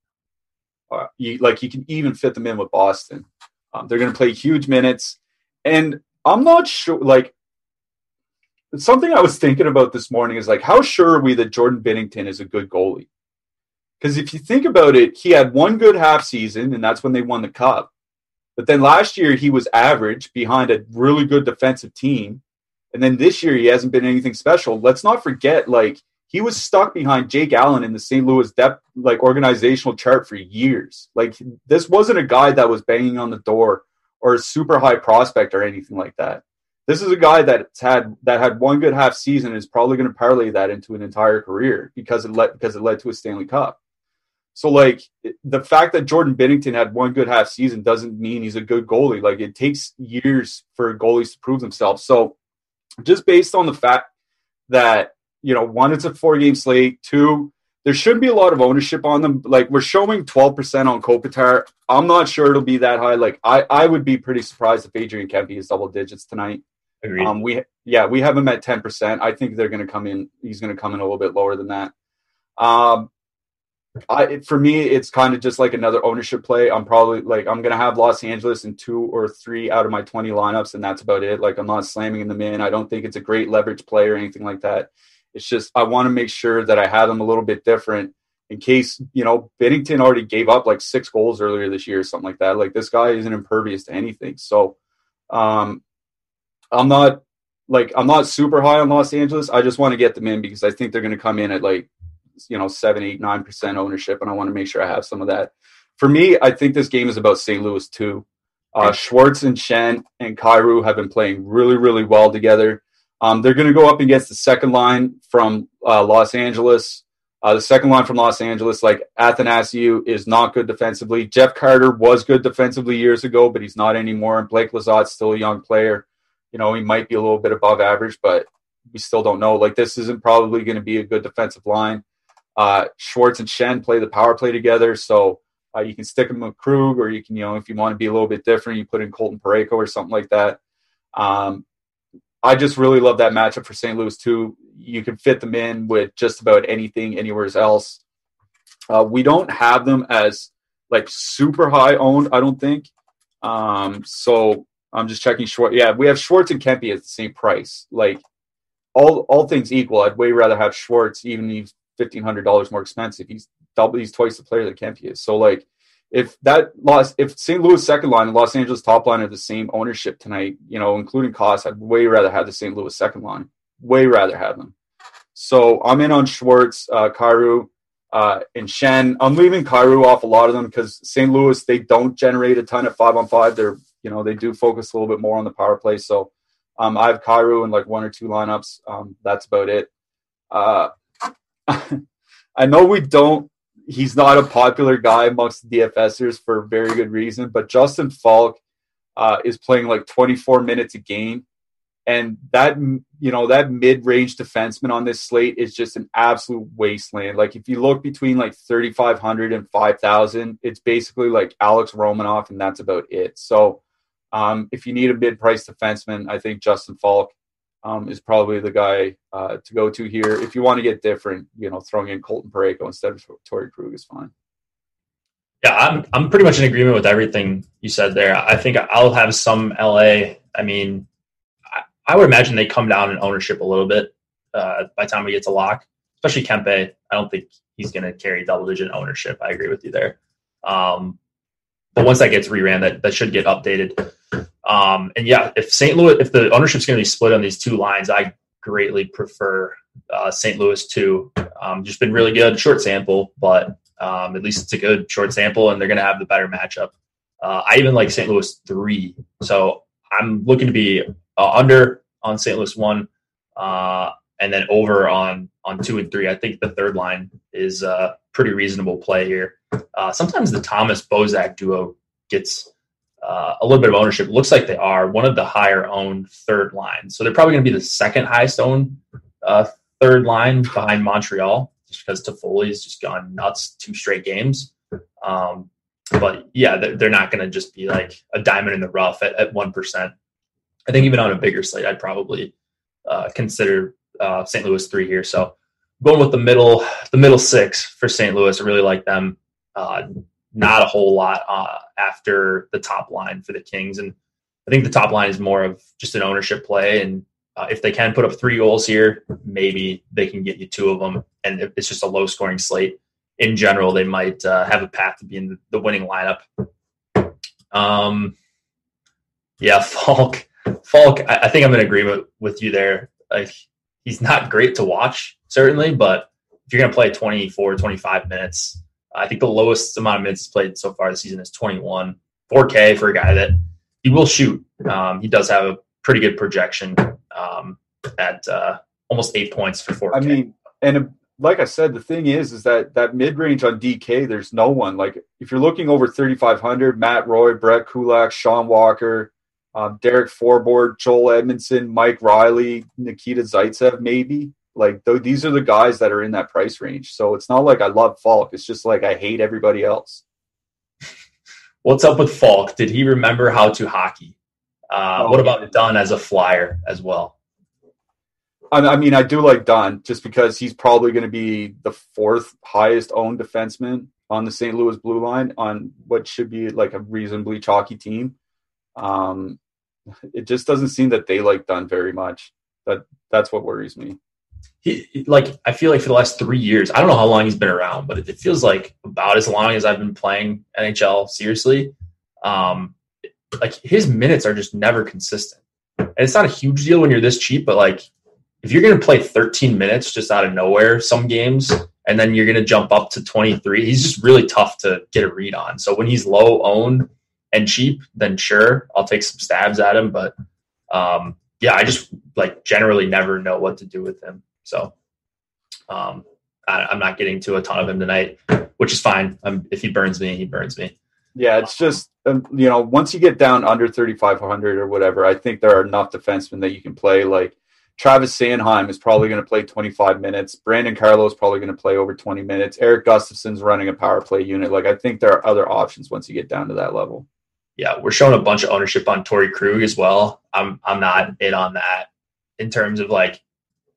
Speaker 2: Uh, you, like you can even fit them in with Boston. Um, they're going to play huge minutes, and I'm not sure. Like something I was thinking about this morning is like, how sure are we that Jordan Binnington is a good goalie? Because if you think about it, he had one good half season, and that's when they won the cup. But then last year he was average behind a really good defensive team, and then this year he hasn't been anything special. Let's not forget, like he was stuck behind Jake Allen in the St. Louis depth like organizational chart for years. Like this wasn't a guy that was banging on the door or a super high prospect or anything like that. This is a guy that's had that had one good half season is probably going to parlay that into an entire career because it led because it led to a Stanley Cup. So like the fact that Jordan Binnington had one good half season doesn't mean he's a good goalie. Like it takes years for goalies to prove themselves. So just based on the fact that you know one it's a four game slate, two there shouldn't be a lot of ownership on them. Like we're showing 12% on Kopitar. I'm not sure it'll be that high. Like I, I would be pretty surprised if Adrian Kempe is double digits tonight.
Speaker 1: Agreed.
Speaker 2: Um, we yeah, we have him at 10%. I think they're going to come in. He's going to come in a little bit lower than that. Um, I for me, it's kind of just like another ownership play. I'm probably like I'm gonna have Los Angeles in two or three out of my 20 lineups, and that's about it. Like I'm not slamming them in. I don't think it's a great leverage play or anything like that. It's just I want to make sure that I have them a little bit different in case you know Binnington already gave up like six goals earlier this year or something like that. Like this guy isn't impervious to anything. So um I'm not like I'm not super high on Los Angeles. I just want to get them in because I think they're going to come in at like you know seven, eight, nine percent ownership, and I want to make sure I have some of that. For me, I think this game is about St. Louis too. Uh, Schwartz and Schenn and Kyrou have been playing really, really well together. Um, they're going to go up against the second line from uh, Los Angeles. Uh, the second line from Los Angeles, like Athanasiou, is not good defensively. Jeff Carter was good defensively years ago, but he's not anymore. And Blake Lizotte's still a young player. You know, he might be a little bit above average, but we still don't know. Like, this isn't probably going to be a good defensive line. Uh, Schwartz and Schenn play the power play together, so uh, you can stick them with Krug, or you can, you know, if you want to be a little bit different, you put in Colton Parayko or something like that. Um, I just really love that matchup for St. Louis too. You can fit them in with just about anything anywhere else. Uh, we don't have them as like super high owned, I don't think. Um, so I'm just checking short. Yeah, we have Schwartz and Kempe at the same price. Like all all things equal, I'd way rather have Schwartz, even if fifteen hundred dollars more expensive. He's double, he's twice the player that Kempe is. So like if that loss, if St. Louis second line and Los Angeles top line are the same ownership tonight, you know, including costs, I'd way rather have the St. Louis second line. Way rather have them. So I'm in on Schwartz, uh, Kyrou, uh, and Schenn. I'm leaving Kyrou off a lot of them because St. Louis they don't generate a ton of five on five. They're you know they do focus a little bit more on the power play. So um, I have Kyrou in like one or two lineups. Um, that's about it. Uh, <laughs> I know we don't he's not a popular guy amongst DFSers for very good reason. But Justin Faulk uh, is playing like 24 minutes a game, and that you know that mid-range defenseman on this slate is just an absolute wasteland. Like if you look between like 3,500 and 5,000, it's basically like Alex Romanov, and that's about it. So. Um, if you need a mid-price defenseman, I think Justin Faulk um, is probably the guy uh, to go to here. If you want to get different, you know, throwing in Colton Parayko instead of Torey Krug is fine.
Speaker 1: Yeah, I'm I'm pretty much in agreement with everything you said there. I think I'll have some LA. I mean, I, I would imagine they come down in ownership a little bit uh, by the time we get to lock, especially Kempe. I don't think he's going to carry double digit ownership. I agree with you there. Um, but once that gets reran, that that should get updated. Um, and yeah, if St. Louis, if the ownership is going to be split on these two lines, I greatly prefer uh, St. Louis two. Um, just been really good, short sample, but um, at least it's a good short sample, and they're going to have the better matchup. Uh, I even like St. Louis three, so I'm looking to be uh, under on St. Louis one, uh, and then over on on two and three. I think the third line is a pretty reasonable play here. Uh, sometimes the Thomas Bozak duo gets uh, a little bit of ownership. Looks like they are one of the higher owned third lines. So they're probably going to be the second highest owned uh, third line behind Montreal, just because Toffoli has just gone nuts two straight games. Um, but yeah, they're not going to just be like a diamond in the rough at, 1%. I think even on a bigger slate, I'd probably uh, consider uh, St. Louis three here. So going with the middle, the middle six for St. Louis, I really like them. Not a whole lot uh, after the top line for the Kings. And I think the top line is more of just an ownership play. And uh, if they can put up three goals here, maybe they can get you two of them. And if it's just a low scoring slate, in general, they might uh, have a path to be in the winning lineup. Um, yeah, <laughs> Faulk. Faulk, I, I think I'm in agreement with you there. Like, he's not great to watch. certainly, but if you're going to play 24, 25 minutes, I think the lowest amount of minutes played so far this season is 21. 4K for a guy that he will shoot. Um, he does have a pretty good projection um, at uh, almost eight points for 4K.
Speaker 2: I mean, and like I said, the thing is, is that that mid range on DK, there's no one. Like if you're looking over 3,500, Matt Roy, Brett Kulak, Sean Walker, um, Derek Forbort, Joel Edmondson, Mike Reilly, Nikita Zaitsev, maybe. Like th- these are the guys that are in that price range. So it's not like I love Faulk. It's just like I hate everybody else. <laughs>
Speaker 1: What's up with Faulk? Did he remember how to hockey? Uh, oh, what about Dunn as a flyer as well?
Speaker 2: I mean, I do like Dunn just because he's probably going to be the fourth highest owned defenseman on the St. Louis blue line on what should be like a reasonably chalky team. Um, it just doesn't seem that they like Dunn very much. That that's what worries me.
Speaker 1: He like I feel like for the last three years, I don't know how long he's been around, but it, feels like about as long as I've been playing NHL seriously. Um, like his minutes are just never consistent, and it's not a huge deal when you're this cheap, but like if you're going to play 13 minutes just out of nowhere some games and then you're going to jump up to 23 he's just really tough to get a read on so when he's low owned and cheap then sure i'll take some stabs at him but um, yeah i just like generally never know what to do with him so um, I, am not getting to a ton of him tonight which is fine um, if he burns me he burns me
Speaker 2: yeah it's just um, you know once you get down under 3500 or whatever i think there are enough defensemen that you can play like Travis Sanheim is probably going to play 25 minutes. Brandon Carlo is probably going to play over 20 minutes. Erik Gustafsson's running a power play unit. Like I think there are other options once you get down to that level.
Speaker 1: Yeah, we're showing a bunch of ownership on Torey Krug as well. I'm I'm not in on that in terms of like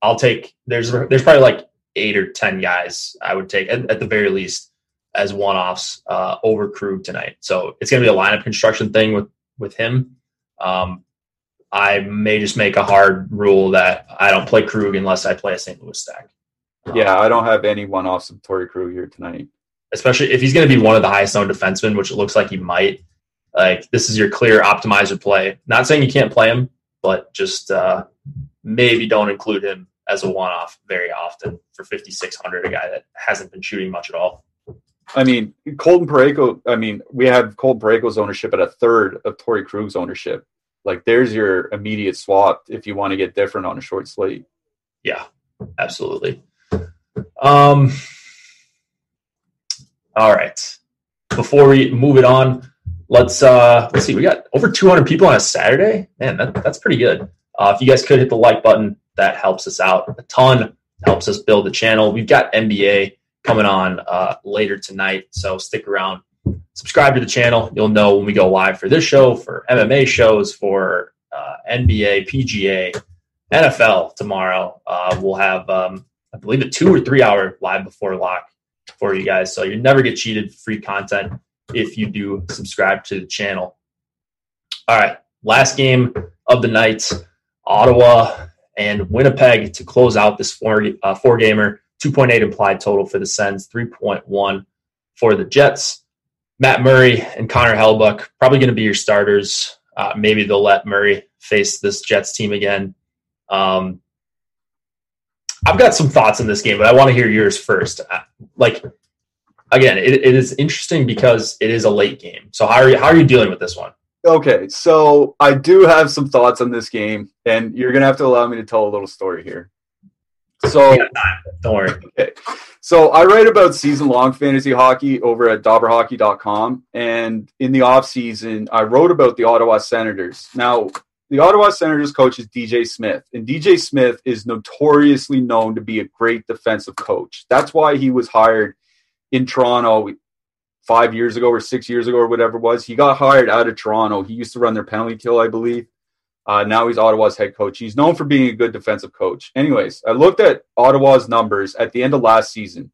Speaker 1: I'll take there's there's probably like eight or ten guys I would take at, at the very least as one offs uh, over Krug tonight. So it's going to be a lineup construction thing with with him. Um, I may just make a hard rule that I don't play Krug unless I play a St. Louis stack.
Speaker 2: Yeah, I don't have any one offs of Torey Krug here tonight.
Speaker 1: Especially if he's going to be one of the highest owned defensemen, which it looks like he might. Like this is your clear optimizer play. Not saying you can't play him, but just uh, maybe don't include him as a one off very often for 5,600, a guy that hasn't been shooting much at all.
Speaker 2: I mean, Colton Parayko, I mean, we have Colton Parayko's ownership at a third of Torey Krug's ownership like there's your immediate swap if you want to get different on a short slate.
Speaker 1: Yeah, absolutely. Um, all right. Before we move it on, let's uh let's see. We got over 200 people on a Saturday. Man, that, that's pretty good. Uh, if you guys could hit the like button, that helps us out a ton. Helps us build the channel. We've got NBA coming on uh, later tonight, so stick around subscribe to the channel. You'll know when we go live for this show, for MMA shows, for uh, NBA, PGA, NFL tomorrow. Uh, we'll have, um, I believe, a two or three hour live before lock for you guys. So you never get cheated free content if you do subscribe to the channel. All right, last game of the night Ottawa and Winnipeg to close out this four, uh, four gamer. 2.8 implied total for the Sens, 3.1 for the Jets. Matt Murray and Connor Hellebuyck probably going to be your starters. Uh, maybe they'll let Murray face this Jets team again. Um, I've got some thoughts on this game, but I want to hear yours first. Uh, like, again, it, it is interesting because it is a late game. So how are you, how are you dealing with this one?
Speaker 2: Okay, so I do have some thoughts on this game, and you're gonna have to allow me to tell a little story here. So
Speaker 1: don't worry.
Speaker 2: Okay. So I write about season long fantasy hockey over at dobberhockey.com. And in the off season, I wrote about the Ottawa Senators. Now, the Ottawa Senators coach is DJ Smith, and DJ Smith is notoriously known to be a great defensive coach. That's why he was hired in Toronto five years ago or six years ago or whatever it was. He got hired out of Toronto. He used to run their penalty kill, I believe. Uh, now he's Ottawa's head coach. He's known for being a good defensive coach. Anyways, I looked at Ottawa's numbers at the end of last season.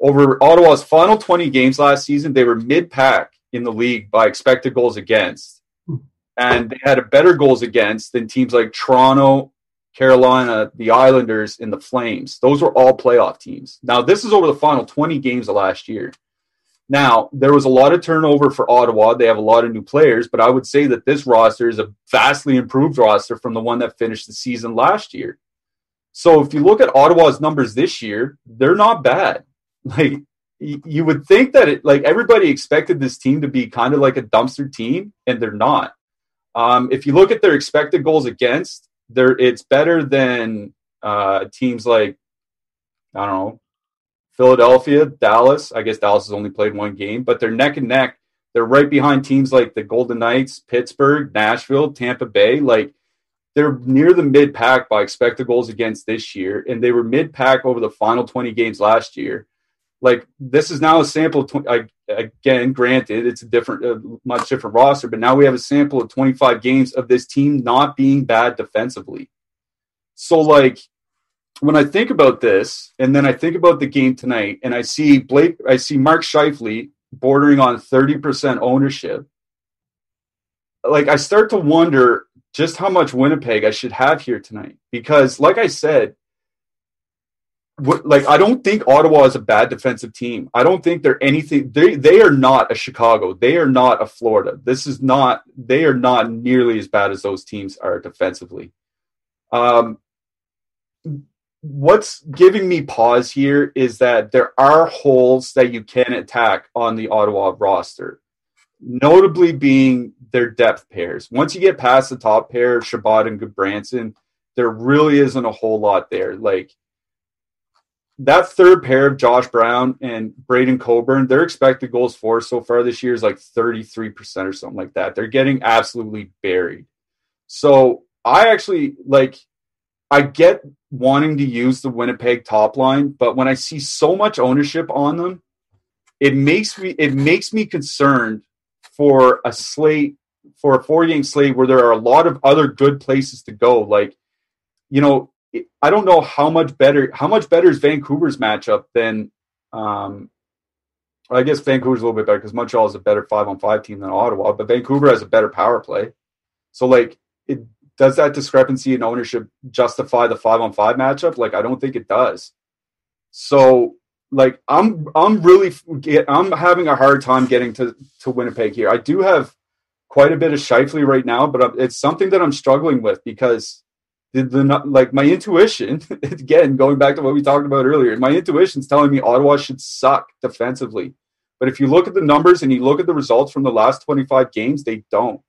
Speaker 2: Over Ottawa's final 20 games last season, they were mid pack in the league by expected goals against. And they had a better goals against than teams like Toronto, Carolina, the Islanders, and the Flames. Those were all playoff teams. Now, this is over the final 20 games of last year. Now, there was a lot of turnover for Ottawa. They have a lot of new players, but I would say that this roster is a vastly improved roster from the one that finished the season last year. So if you look at Ottawa's numbers this year, they're not bad. <laughs> Like you would think that it like everybody expected this team to be kind of like a dumpster team, and they're not. Um, if you look at their expected goals against, there it's better than uh, teams like I don't know Philadelphia, Dallas. I guess Dallas has only played one game, but they're neck and neck. They're right behind teams like the Golden Knights, Pittsburgh, Nashville, Tampa Bay. Like they're near the mid pack by expected goals against this year, and they were mid pack over the final 20 games last year like this is now a sample of 20, again granted it's a different much different roster but now we have a sample of 25 games of this team not being bad defensively. So like when i think about this and then i think about the game tonight and i see blake i see mark Scheifele bordering on 30% ownership like i start to wonder just how much winnipeg i should have here tonight because like i said like I don't think Ottawa is a bad defensive team. I don't think they're anything. They they are not a Chicago. They are not a Florida. This is not. They are not nearly as bad as those teams are defensively. Um, what's giving me pause here is that there are holes that you can attack on the Ottawa roster, notably being their depth pairs. Once you get past the top pair, Chabot and Gudbranson, there really isn't a whole lot there. Like that third pair of Josh Brown and Braden Coburn, their expected goals for so far this year is like 33% or something like that. They're getting absolutely buried. So I actually like, I get wanting to use the Winnipeg top line, but when I see so much ownership on them, it makes me it makes me concerned for a slate for a four game slate where there are a lot of other good places to go. Like, you know, I don't know how much better how much better is Vancouver's matchup than um I guess Vancouver's a little bit better because Montreal is a better five on five team than Ottawa, but Vancouver has a better power play. So like it does that discrepancy in ownership justify the five on five matchup? Like I don't think it does. So like I'm I'm really I'm having a hard time getting to to Winnipeg here. I do have quite a bit of Scheifele right now, but it's something that I'm struggling with because the, the like my intuition <laughs> again going back to what we talked about earlier my intuition's telling me ottawa should suck defensively but if you look at the numbers and you look at the results from the last 25 games they don't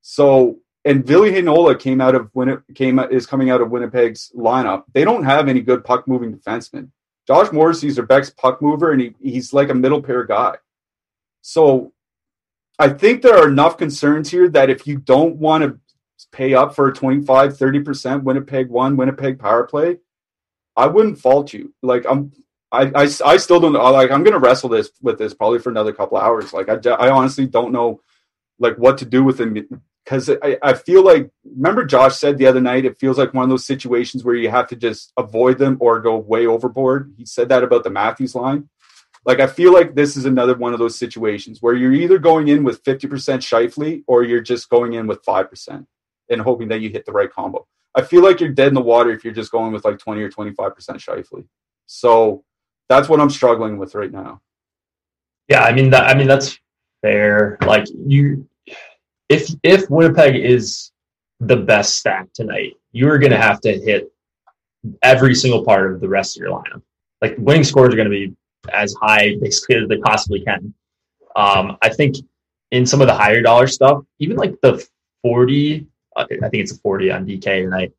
Speaker 2: so and Ville Heinola came out of when it came is coming out of Winnipeg's lineup. They don't have any good puck moving defensemen. Josh Morrissey's their best puck mover, and he, he's like a middle pair guy. So I think there are enough concerns here that if you don't want to pay up for a 25, 30% Winnipeg one, Winnipeg power play, I wouldn't fault you. Like I'm, I, I, I still don't like, I'm going to wrestle this with this probably for another couple hours. Like I, I honestly don't know like what to do with him because I, I feel like, remember Josh said the other night, it feels like one of those situations where you have to just avoid them or go way overboard. He said that about the Matthews line. Like I feel like this is another one of those situations where you're either going in with 50% Scheifele or you're just going in with 5% and hoping that you hit the right combo. I feel like you're dead in the water if you're just going with like 20 or 25% Scheifele. So that's what I'm struggling with right now.
Speaker 1: Yeah, I mean that I mean that's fair. Like you if if Winnipeg is the best stack tonight, you're gonna have to hit every single part of the rest of your lineup. Like winning scores are gonna be as high basically as they possibly can. Um, I think in some of the higher dollar stuff, even like the 40 I think it's a 40 on DK tonight.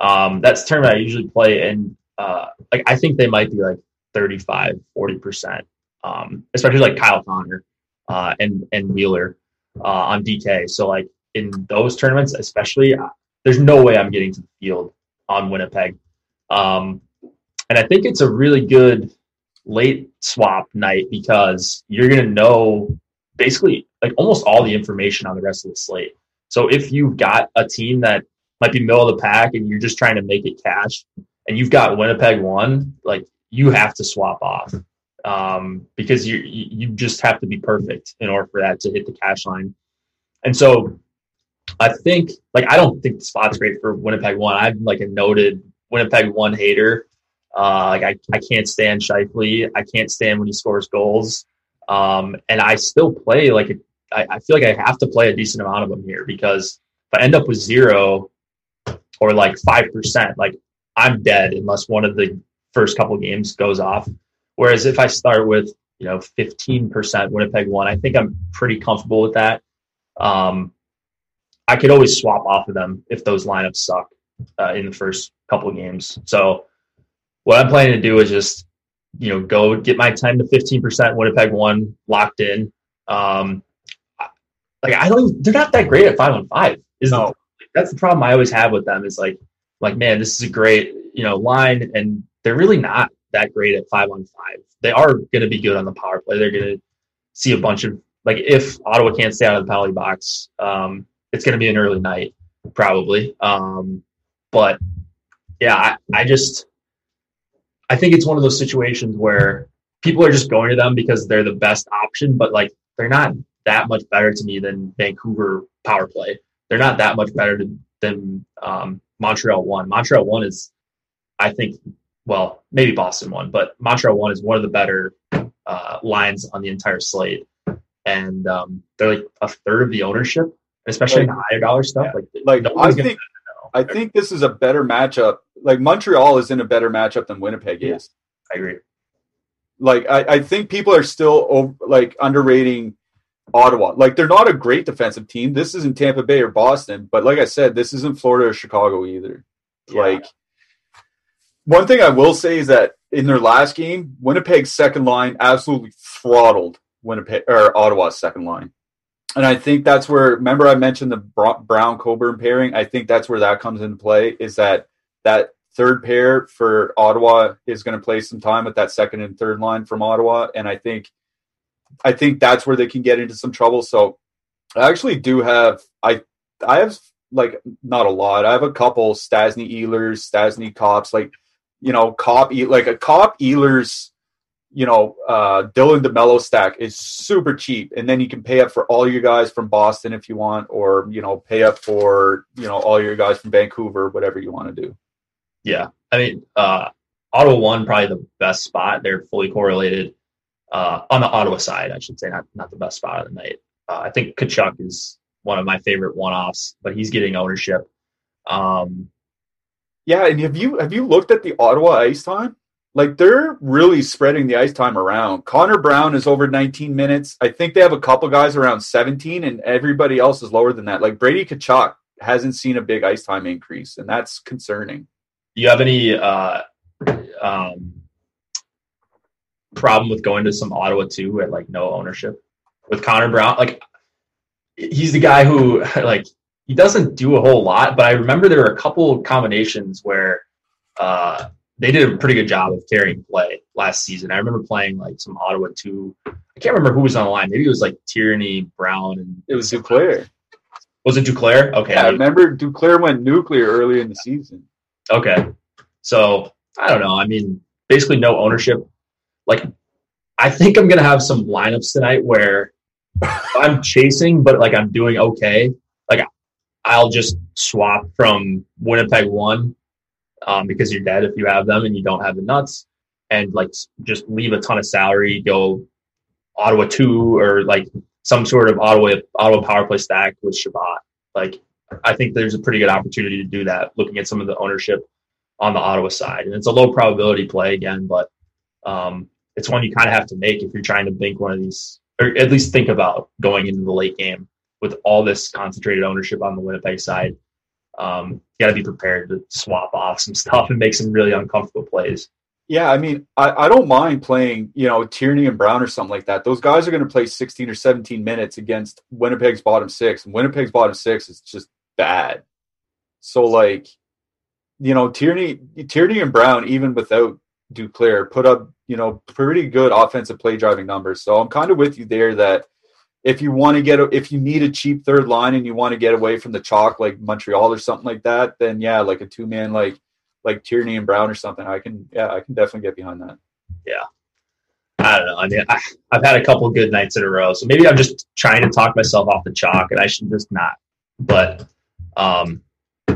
Speaker 1: Um, that's tournament I usually play, and uh, like I think they might be like 35, 40 percent, um, especially like Kyle Connor uh, and and Wheeler uh, on DK. So like in those tournaments, especially, uh, there's no way I'm getting to the field on Winnipeg. Um, and I think it's a really good late swap night because you're going to know basically like almost all the information on the rest of the slate. So if you've got a team that might be middle of the pack and you're just trying to make it cash, and you've got Winnipeg one, like you have to swap off um, because you you just have to be perfect in order for that to hit the cash line. And so I think like I don't think the spot's great for Winnipeg one. I'm like a noted Winnipeg one hater. Uh, like I, I can't stand Scheifele. I can't stand when he scores goals. Um, and I still play like a I, I feel like I have to play a decent amount of them here because if I end up with zero or like five percent, like I'm dead unless one of the first couple games goes off. Whereas if I start with you know 15% Winnipeg one, I think I'm pretty comfortable with that. Um, I could always swap off of them if those lineups suck uh, in the first couple games. So what I'm planning to do is just you know go get my 10 to 15% Winnipeg one locked in. Um, like I don't, they're not that great at five on five. Is no. the, that's the problem I always have with them. Is like, like man, this is a great you know line, and they're really not that great at five on five. They are going to be good on the power play. They're going to see a bunch of like if Ottawa can't stay out of the penalty box, um, it's going to be an early night probably. Um, but yeah, I, I just I think it's one of those situations where people are just going to them because they're the best option, but like they're not that much better to me than Vancouver power play. They're not that much better to, than um, Montreal one. Montreal one is, I think, well, maybe Boston one, but Montreal one is one of the better uh, lines on the entire slate, and um, they're like a third of the ownership, especially like, in the higher dollar stuff.
Speaker 2: Yeah. Like, like I think, I think this is a better matchup. Like Montreal is in a better matchup than Winnipeg yeah, is.
Speaker 1: I agree.
Speaker 2: Like I, I think people are still over, like underrating Ottawa. Like they're not a great defensive team. This isn't Tampa Bay or Boston, but like I said, this isn't Florida or Chicago either. Yeah. Like one thing I will say is that in their last game, Winnipeg's second line absolutely throttled Winnipeg or Ottawa's second line. And I think that's where remember I mentioned the Brown Coburn pairing. I think that's where that comes into play. Is that that third pair for Ottawa is going to play some time with that second and third line from Ottawa, and I think I think that's where they can get into some trouble. So I actually do have I I have like not a lot. I have a couple Stastny Ehlers, Stastny Copps, like you know, Copp like a Copp Ehlers, you know, uh Dylan DeMello stack is super cheap. And then you can pay up for all your guys from Boston if you want, or you know, pay up for, you know, all your guys from Vancouver, whatever you want to do.
Speaker 1: Yeah. I mean, uh Ottawa one probably the best spot. They're fully correlated uh, on the Ottawa side, I should say, not not the best spot of the night. Uh, I think Tkachuk is one of my favorite one-offs, but he's getting ownership. Um,
Speaker 2: yeah, and have you have you looked at the Ottawa ice time? Like they're really spreading the ice time around. Connor Brown is over 19 minutes. I think they have a couple guys around 17, and everybody else is lower than that. Like Brady Tkachuk hasn't seen a big ice time increase, and that's concerning.
Speaker 1: Do you have any uh, um, problem with going to some Ottawa too at like no ownership with Connor Brown. Like he's the guy who <laughs> like he doesn't do a whole lot, but I remember there were a couple combinations where uh, they did a pretty good job of carrying play last season. I remember playing like some Ottawa two. I can't remember who was on the line. Maybe it was like Tierney, Brown, and
Speaker 2: it was Duclair.
Speaker 1: Was it Duclair? Okay.
Speaker 2: Yeah, I remember Duclair went nuclear early in the season.
Speaker 1: Okay. So I don't know. I mean, basically no ownership like I think I'm gonna have some lineups tonight where I'm chasing, but like I'm doing okay. Like I'll just swap from Winnipeg one um, because you're dead if you have them and you don't have the nuts, and like just leave a ton of salary, go Ottawa two or like some sort of Ottawa Ottawa power play stack with Chabot. Like I think there's a pretty good opportunity to do that. Looking at some of the ownership on the Ottawa side, and it's a low probability play again, but um, it's one you kind of have to make if you're trying to bank one of these, or at least think about going into the late game with all this concentrated ownership on the Winnipeg side. Um, you got to be prepared to swap off some stuff and make some really uncomfortable plays.
Speaker 2: Yeah, I mean, I, I don't mind playing, you know, Tierney and Brown or something like that. Those guys are going to play 16 or 17 minutes against Winnipeg's bottom six. And Winnipeg's bottom six is just bad. So, like, you know, Tierney, Tierney and Brown, even without Duclair put up, you know, pretty good offensive play driving numbers. So I'm kind of with you there that if you want to get, if you need a cheap third line and you want to get away from the chalk like Montreal or something like that, then yeah, like a two man like like Tierney and Brown or something, I can yeah, I can definitely get behind that.
Speaker 1: Yeah. I don't know. I mean, I, have had a couple good nights in a row, so maybe I'm just trying to talk myself off the chalk, and I should just not. But um,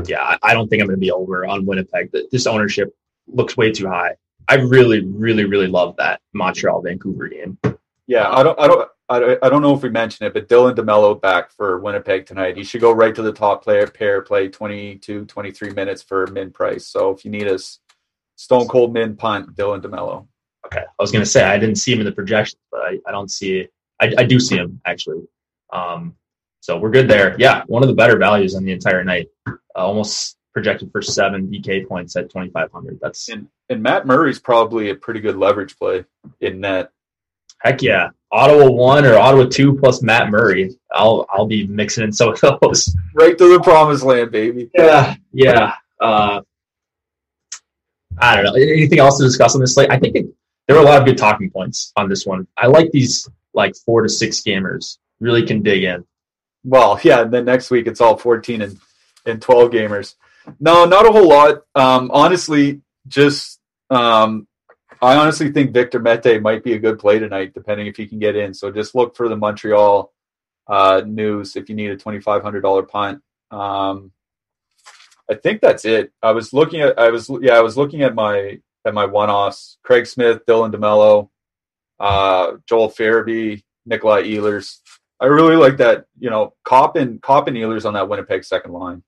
Speaker 1: yeah, I, I don't think I'm going to be over on Winnipeg. This ownership looks way too high. I really, really, really love that Montreal Vancouver game.
Speaker 2: Yeah, I don't, I don't, I, I don't know if we mentioned it, but Dylan DeMello back for Winnipeg tonight. He should go right to the top player pair, play 22, 23 minutes for min price. So if you need a stone cold min punt, Dylan DeMello.
Speaker 1: Okay. I was going to say, I didn't see him in the projections, but I, I don't see it. I, I do see him actually. Um, so we're good there. Yeah. One of the better values on the entire night. Uh, almost projected for seven DK points at 2,500. That's
Speaker 2: and, and Matt Murray's probably a pretty good leverage play in net.
Speaker 1: Heck yeah. Ottawa one or Ottawa two plus Matt Murray. I'll I'll be mixing in some of those.
Speaker 2: Right to the promised land, baby.
Speaker 1: Yeah, yeah. Uh, I don't know. Anything else to discuss on this slate? I think it, there were a lot of good talking points on this one. I like these like four to six gamers. Really can dig in.
Speaker 2: Well, yeah. And then next week it's all fourteen and and twelve gamers. No, not a whole lot. Um, honestly, just um, I honestly think Victor Mete might be a good play tonight, depending if he can get in. So just look for the Montreal uh, news if you need a twenty five hundred dollar punt. Um, I think that's it. I was looking at I was yeah I was looking at my at my one offs: Craig Smith, Dylan DeMello, uh, Joel Farabee, Nikolai Ehlers. I really like that. You know, Copp and Copp and Ehlers on that Winnipeg second line.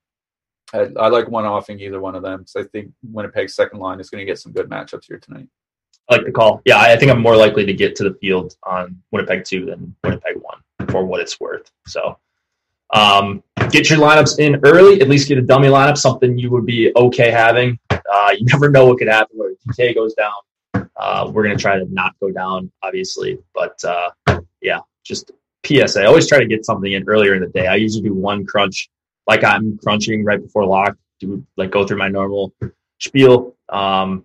Speaker 2: I, I like one offing either one of them because I think Winnipeg's second line is going to get some good matchups here tonight.
Speaker 1: I like the call. Yeah, I think I'm more likely to get to the field on Winnipeg two than Winnipeg one for what it's worth. So um, get your lineups in early. At least get a dummy lineup, something you would be okay having. Uh, you <laughs> never know what could happen where the DK goes down. Uh, we're gonna try to not go down, obviously, but uh, yeah, just PSA. I always try to get something in earlier in the day. I usually do one crunch, like I'm crunching right before lock. Do like go through my normal spiel. Um,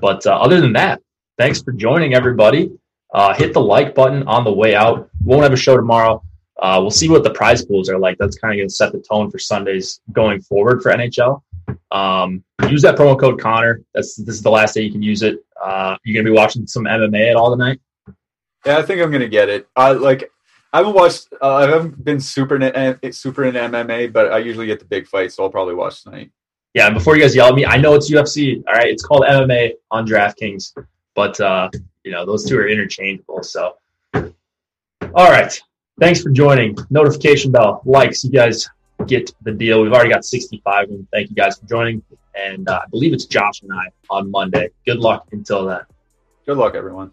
Speaker 1: but uh, other than that, thanks for joining everybody. Uh, hit the like button on the way out. We won't have a show tomorrow. Uh, we'll see what the prize pools are like. That's kind of going to set the tone for Sundays going forward for NHL. Um, use that promo code Connor. That's this is the last day you can use it. Uh, you're going to be watching some MMA at all tonight.
Speaker 2: Yeah, I think I'm going to get it. I like. I haven't watched. Uh, I haven't been super in, super in MMA, but I usually get the big fights, so I'll probably watch tonight.
Speaker 1: Yeah, and before you guys yell at me, I know it's UFC. All right, it's called MMA on DraftKings, but uh, you know those two are interchangeable. So, all right, thanks for joining. Notification bell, likes, you guys get the deal. We've already got 65, and thank you guys for joining. And uh, I believe it's Josh and I on Monday. Good luck until then.
Speaker 2: Good luck, everyone.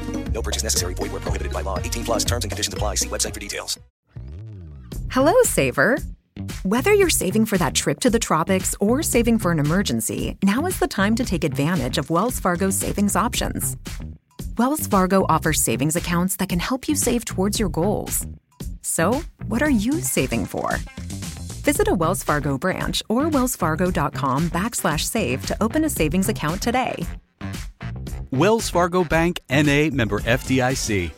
Speaker 3: No purchase necessary. Void where prohibited by law. 18 plus terms and conditions apply. See website for details.
Speaker 6: Hello, Saver. Whether you're saving for that trip to the tropics or saving for an emergency, now is the time to take advantage of Wells Fargo's savings options. Wells Fargo offers savings accounts that can help you save towards your goals. So, what are you saving for? Visit a Wells Fargo branch or wellsfargo.com backslash save to open a savings account today.
Speaker 7: Wells Fargo Bank NA member FDIC.